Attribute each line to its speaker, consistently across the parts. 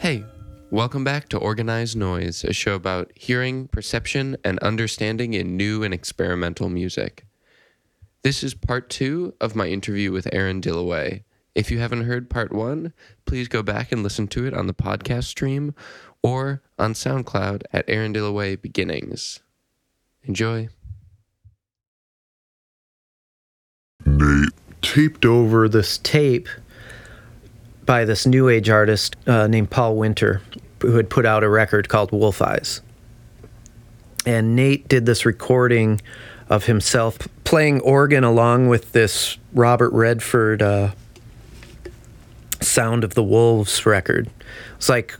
Speaker 1: Hey, welcome back to Organized Noise, a show about hearing, perception, and understanding in new and experimental music. This is part two of my interview with Aaron Dilloway. If you haven't heard part one, please go back and listen to it on the podcast stream or on SoundCloud at Aaron Dilloway Beginnings. Enjoy.
Speaker 2: Nate
Speaker 3: taped over this tape by this new age artist uh, named Paul Winter, who had put out a record called Wolf Eyes. And Nate did this recording of himself playing organ along with this Robert Redford uh, Sound of the Wolves record. It's like,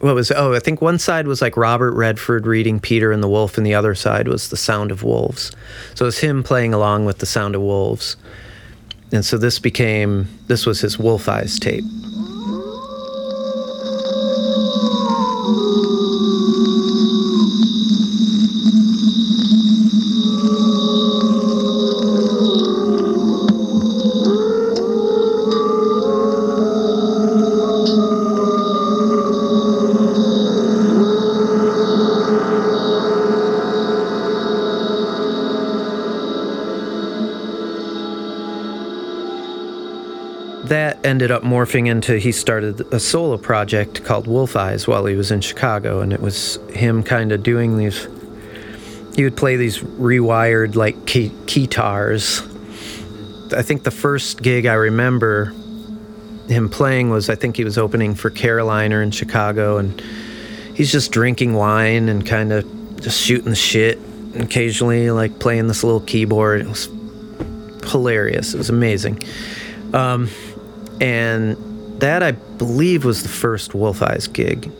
Speaker 3: what was, oh, I think one side was like Robert Redford reading Peter and the Wolf, and the other side was the Sound of Wolves. So it was him playing along with the Sound of Wolves. And so this became, this was his Wolf Eyes tape. Ended up morphing into he started a solo project called Wolf Eyes while he was in Chicago, and it was him kind of doing these. He would play these rewired like key- guitars. I think the first gig I remember him playing was I think he was opening for Caroliner in Chicago, and he's just drinking wine and kind of just shooting shit. And occasionally, like playing this little keyboard. It was hilarious. It was amazing. Um, and that I believe was the first Wolf Eyes gig.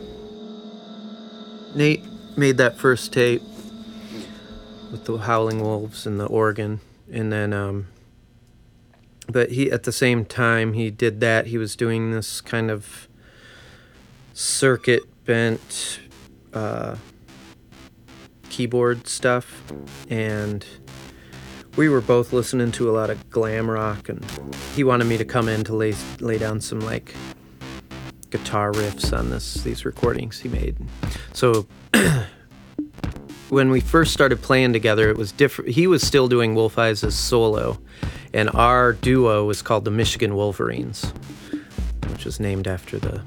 Speaker 3: Nate made that first tape with the Howling Wolves and the organ, and then, um, but he at the same time he did that, he was doing this kind of circuit bent uh, keyboard stuff, and we were both listening to a lot of glam rock, and he wanted me to come in to lay lay down some like guitar riffs on this these recordings he made. So when we first started playing together, it was different. He was still doing Wolf Eyes as solo, and our duo was called the Michigan Wolverines, which was named after the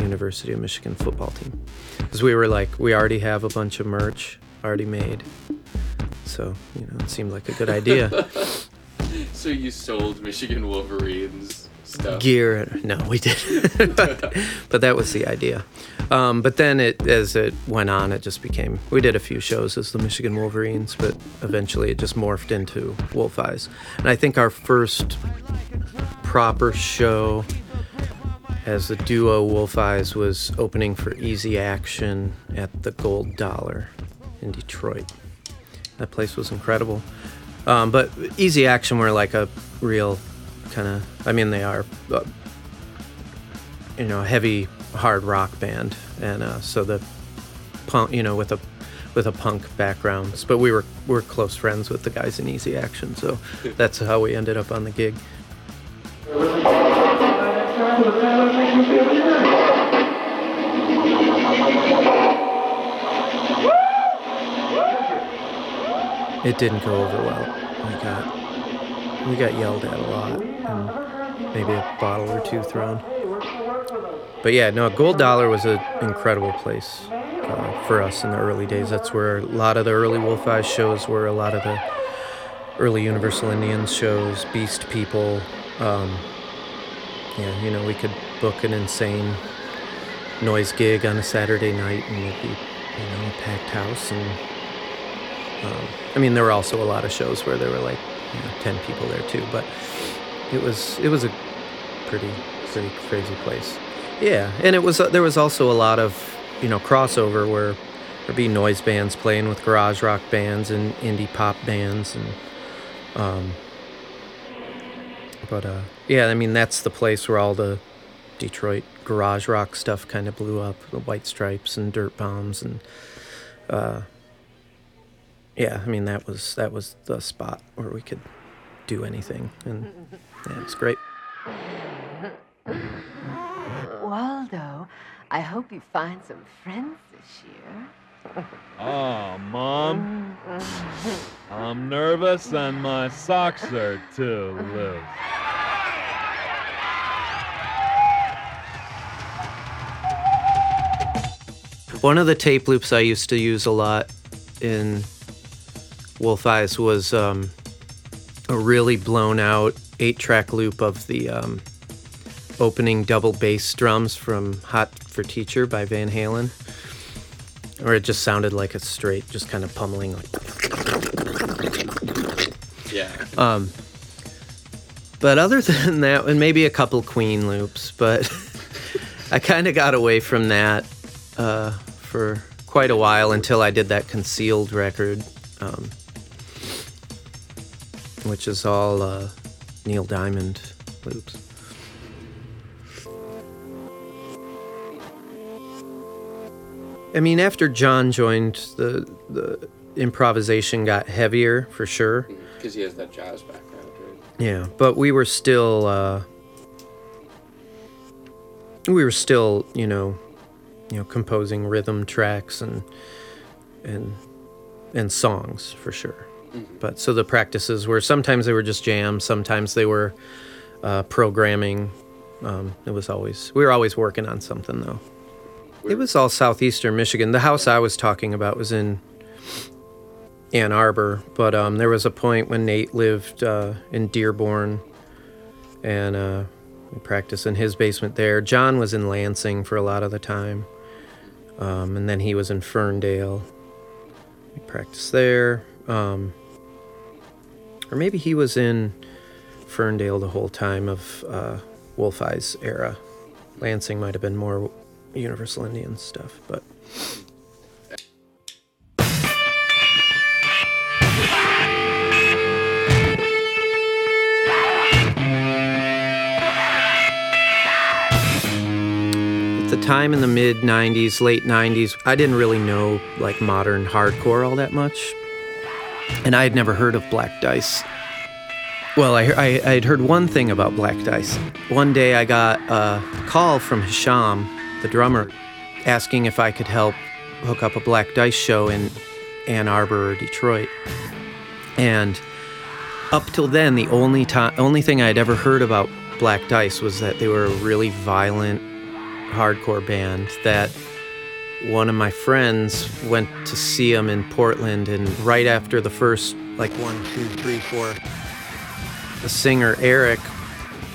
Speaker 3: University of Michigan football team. Because we were like, we already have a bunch of merch already made so you know it seemed like a good idea.
Speaker 1: so you sold Michigan Wolverines stuff?
Speaker 3: Gear? No, we didn't. but, but, that was the idea. Um, but then it, as it went on, it just became. We did a few shows as the Michigan Wolverines, but eventually it just morphed into Wolf Eyes. And I think our first proper show as the duo Wolf Eyes was opening for Easy Action at the Gold Dollar in Detroit. That place was incredible. Um, but Easy Action were like a real kind of. I mean, they are, uh, you know, a heavy hard rock band, and uh, so the punk, you know, with a with a punk background. But we were we're close friends with the guys in Easy Action, so that's how we ended up on the gig. It didn't go over well. We got we got yelled at a lot and maybe a bottle or two thrown. But yeah, no, Gold Dollar was an incredible place uh, for us in the early days. That's where a lot of the early Wolf Eyes shows were, a lot of the early Universal Indians shows, Beast People. Um, yeah, you know, we could book an insane noise gig on a Saturday night and it'd be, you know, a packed house and um, I mean, there were also a lot of shows where there were like you know, ten people there too, but it was it was a pretty pretty crazy place. Yeah, and it was uh, there was also a lot of you know crossover where there'd be noise bands playing with garage rock bands and indie pop bands and um, but uh, yeah, I mean that's the place where all the Detroit garage rock stuff kind of blew up, the White Stripes and Dirt Bombs and uh, yeah, I mean that was that was the spot where we could do anything, and yeah, it's great.
Speaker 4: Waldo, I hope you find some friends this year.
Speaker 5: Oh, Mom. I'm nervous and my socks are too loose.
Speaker 3: One of the tape loops I used to use a lot in Wolf Eyes was um, a really blown out eight track loop of the um, opening double bass drums from Hot for Teacher by Van Halen. Or it just sounded like a straight, just kind of pummeling, like.
Speaker 1: Yeah.
Speaker 3: Um, but other than that, and maybe a couple Queen loops, but I kind of got away from that uh, for quite a while until I did that concealed record, um, which is all uh, Neil Diamond loops. I mean, after John joined, the the improvisation got heavier for sure.
Speaker 1: Because he has that jazz background, right?
Speaker 3: Yeah, but we were still uh, we were still, you know, you know, composing rhythm tracks and and and songs for sure. But so the practices were sometimes they were just jams, sometimes they were uh, programming. Um, it was always we were always working on something though. It was all southeastern Michigan. The house I was talking about was in Ann Arbor, but um, there was a point when Nate lived uh, in Dearborn, and uh, we practiced in his basement there. John was in Lansing for a lot of the time, um, and then he was in Ferndale. We practiced there, um, or maybe he was in Ferndale the whole time of uh, Wolf Eyes era. Lansing might have been more Universal Indian stuff, but. At the time in the mid 90s, late 90s, I didn't really know like modern hardcore all that much. And I had never heard of Black Dice. Well, I, I, I had heard one thing about Black Dice. One day I got a call from Hisham, the drummer, asking if I could help hook up a Black Dice show in Ann Arbor or Detroit. And up till then, the only time, only thing I'd ever heard about Black Dice was that they were a really violent hardcore band that one of my friends went to see him in Portland, and right after the first, like one, two, three, four, the singer Eric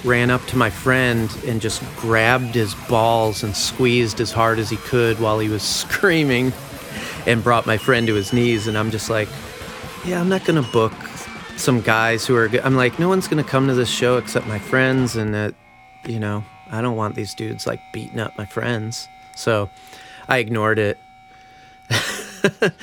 Speaker 3: ran up to my friend and just grabbed his balls and squeezed as hard as he could while he was screaming and brought my friend to his knees. And I'm just like, yeah, I'm not gonna book some guys who are. I'm like, no one's gonna come to this show except my friends, and that, you know, I don't want these dudes like beating up my friends. So I ignored it.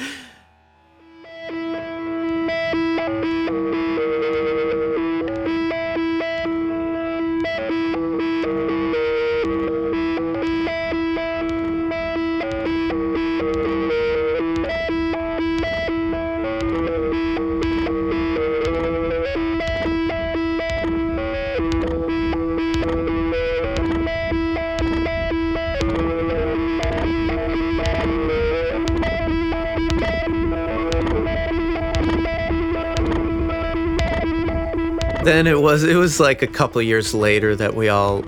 Speaker 3: then it was it was like a couple years later that we all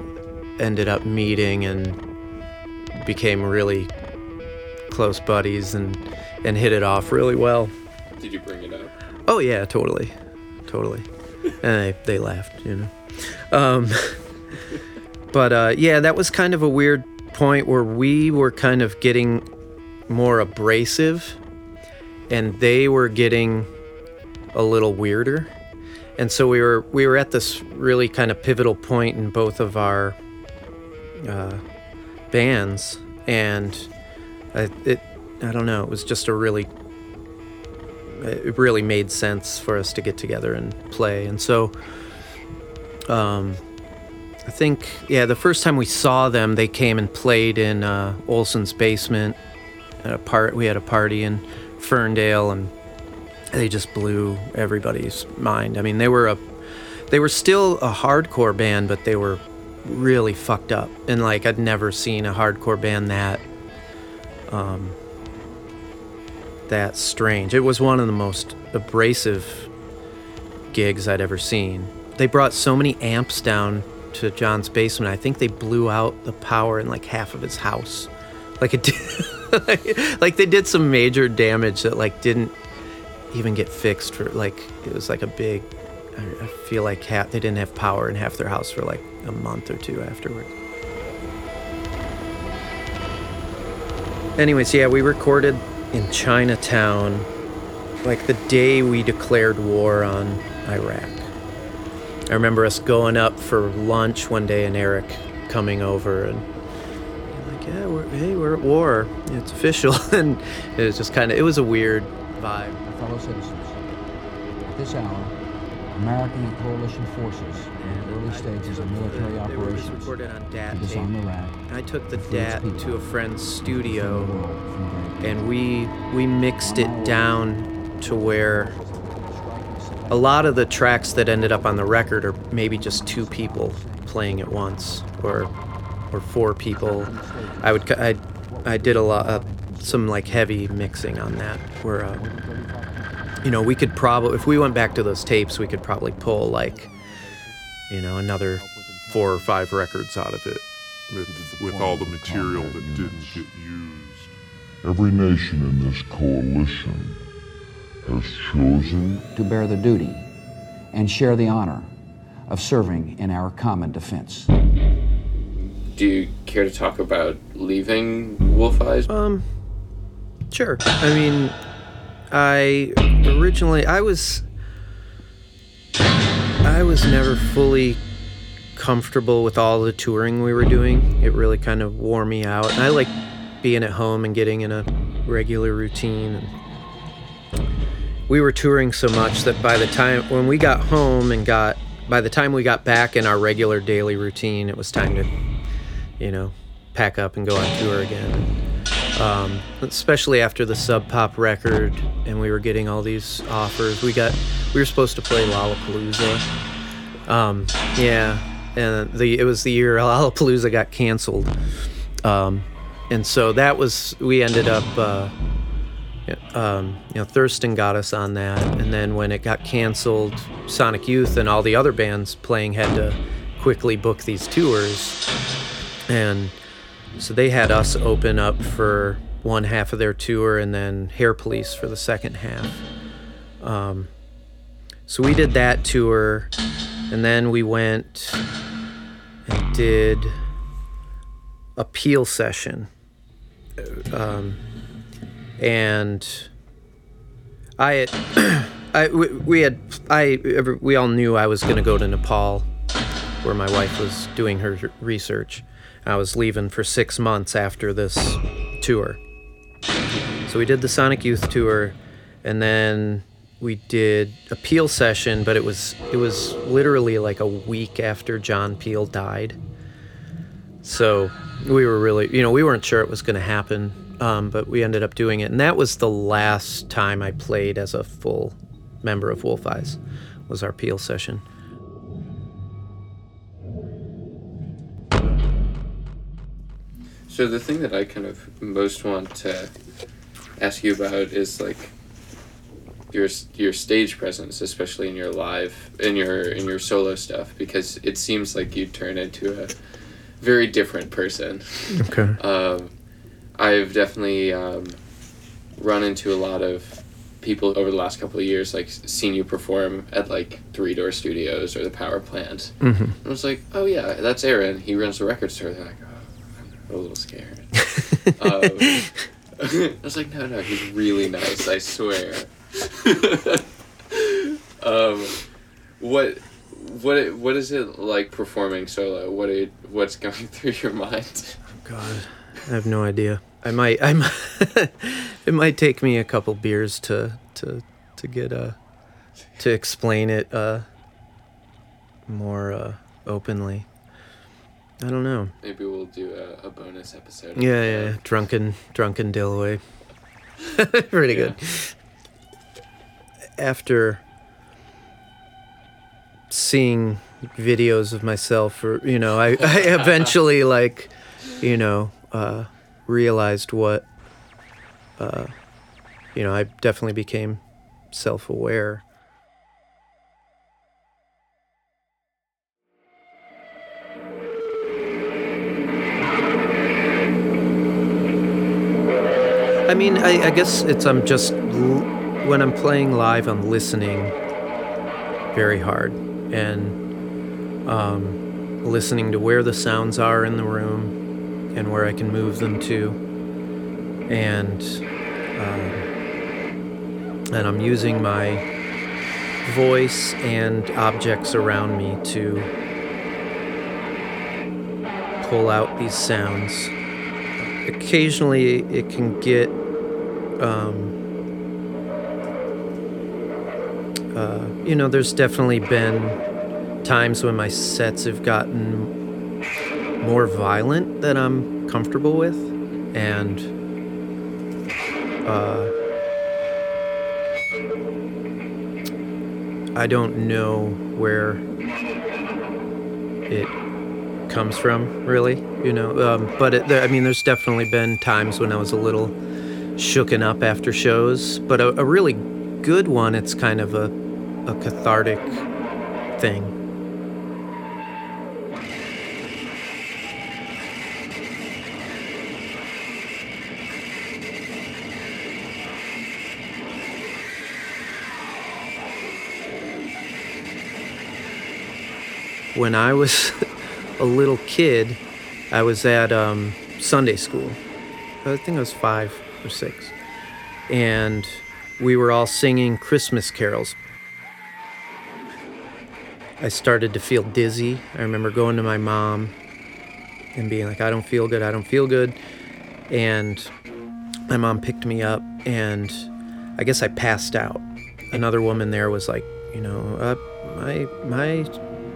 Speaker 3: ended up meeting and became really close buddies and and hit it off really well.
Speaker 1: Did you bring it up?
Speaker 3: Oh yeah, totally, totally. and they they laughed, you know. Um, but uh, yeah, that was kind of a weird point where we were kind of getting more abrasive, and they were getting a little weirder. And so we were we were at this really kind of pivotal point in both of our uh, bands, and I, it I don't know, it was just a really it really made sense for us to get together and play. And so, um, I think, yeah, the first time we saw them, they came and played in uh, Olson's basement. At a part, we had a party in Ferndale, and they just blew everybody's mind. I mean, they were a they were still a hardcore band, but they were really fucked up. And like I'd never seen a hardcore band that um that strange. It was one of the most abrasive gigs I'd ever seen. They brought so many amps down to John's basement. I think they blew out the power in like half of his house. Like it did, like they did some major damage that like didn't even get fixed for like it was like a big I, feel like half they didn't have power in half their house for like a month or two afterward. Anyways, yeah, we recorded in Chinatown like the day we declared war on Iraq. I remember us going up for lunch one day and Eric coming over and like, yeah, we're, hey, we're at war. It's official. and it was just kind of, it was a weird vibe.
Speaker 6: Fellow citizens, at this hour, American and coalition forces in the early stages of military operations
Speaker 3: recorded on
Speaker 6: to disarm Iraq
Speaker 3: I took the
Speaker 6: and
Speaker 3: DAT to a friend's studio.
Speaker 6: free the world from great
Speaker 3: and we we mixed it down to where a lot of the tracks that ended up on the record are maybe just two people playing at once or or four people. I would i i did a lot of some like heavy mixing on that. Where uh, you know we could probably if we went back to those tapes we could probably pull like you know another four or five records out of it
Speaker 2: with, with all the material that didn't get used.
Speaker 7: Every nation in this coalition has chosen
Speaker 6: to bear the duty and share the honor of serving in our common defense.
Speaker 1: Do you care to talk about leaving Wolf Eyes?
Speaker 3: Um, sure. I mean, I originally I was I was never fully comfortable with all the touring we were doing. It really kind of wore me out. And I like being at home and getting in a regular routine. And we were touring so much that by the time when we got home and got by the time we got back in our regular daily routine, it was time to, you know, pack up and go on tour again. Um, especially after the Sub Pop record, and we were getting all these offers. We got we were supposed to play Lollapalooza. Um, yeah, and the it was the year Lollapalooza got canceled, um, and so that was we ended up. Uh, um, you know, Thurston got us on that, and then when it got canceled, Sonic Youth and all the other bands playing had to quickly book these tours, and so they had us open up for one half of their tour, and then Hair Police for the second half. Um, so we did that tour, and then we went and did a peel session. Um, and I had, I we, we had I we all knew I was going to go to Nepal, where my wife was doing her research. I was leaving for six months after this tour. So we did the Sonic Youth tour, and then we did a Peel session, but it was it was literally like a week after John Peel died. So we were really, you know, we weren't sure it was going to happen, um, but we ended up doing it, and that was the last time I played as a full member of Wolf Eyes. Was our Peel session.
Speaker 1: So the thing that I kind of most want to ask you about is like your your stage presence, especially in your live in your in your solo stuff, because it seems like you turn into a very different person.
Speaker 3: Okay.
Speaker 1: Um, I've definitely um, run into a lot of people over the last couple of years, like seen you perform at like Three Door Studios or the Power Plant.
Speaker 3: Mm-hmm.
Speaker 1: And I was like, oh yeah, that's Aaron. He runs the record store. They're like, a little scared. um, I was like, no, no, he's really nice. I swear. um, what, what, what is it like performing solo? What, it, what's going through your mind?
Speaker 3: Oh God, I have no idea. I might, I might, it might take me a couple beers to to to get uh to explain it uh more uh openly. I don't know.
Speaker 1: Maybe we'll do a, a bonus episode.
Speaker 3: Yeah, yeah, yeah. drunken, drunken Dilloway. Pretty good. after seeing videos of myself, or you know, I, I eventually like, you know, uh, realized what, uh, you know, I definitely became self-aware. I mean, I, I guess it's I'm just when I'm playing live, I'm listening very hard and um, listening to where the sounds are in the room and where I can move them to, and um, and I'm using my voice and objects around me to pull out these sounds. Occasionally, it can get um, uh, you know, there's definitely been times when my sets have gotten more violent than I'm comfortable with, and uh, I don't know where it comes from, really. You know, um, but it, I mean, there's definitely been times when I was a little shooken up after shows, but a, a really good one, it's kind of a, a cathartic thing. When I was a little kid, I was at um, Sunday school. I think I was five or six. And we were all singing Christmas carols. I started to feel dizzy. I remember going to my mom and being like, I don't feel good, I don't feel good. And my mom picked me up, and I guess I passed out. Another woman there was like, you know, uh, my my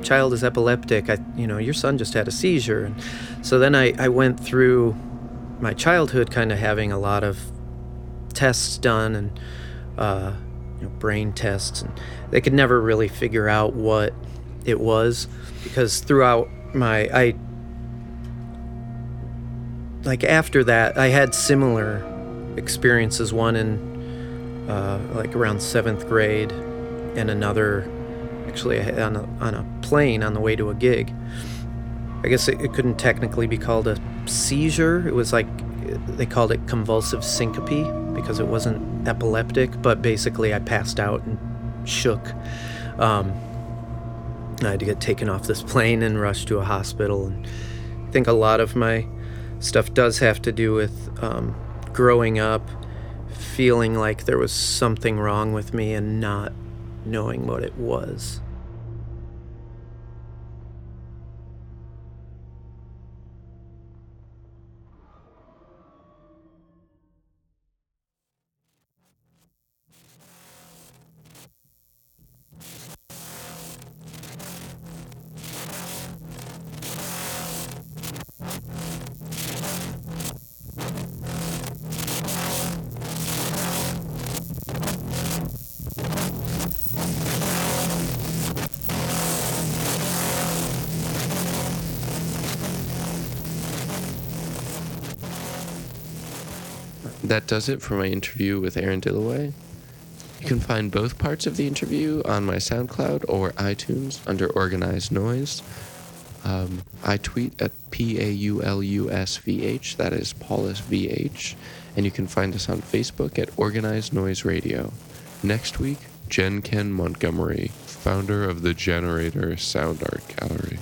Speaker 3: child is epileptic. I, you know, your son just had a seizure. And so then I, I went through my childhood, kind of having a lot of tests done and uh, you know, brain tests, and they could never really figure out what it was because throughout my I like after that I had similar experiences. One in uh, like around seventh grade, and another actually on a, on a plane on the way to a gig. I guess it, it couldn't technically be called a seizure. It was like they called it convulsive syncope because it wasn't epileptic, but basically I passed out and shook. Um, I had to get taken off this plane and rushed to a hospital. And I think a lot of my stuff does have to do with um, growing up, feeling like there was something wrong with me and not knowing what it was.
Speaker 1: That does it for my interview with Aaron Dilloway. You can find both parts of the interview on my SoundCloud or iTunes under Organized Noise. Um, I tweet at P A U L U S V H, that is Paulus VH, and you can find us on Facebook at Organized Noise Radio. Next week, Gen Ken Montgomery, founder of the Generator Sound Art Gallery.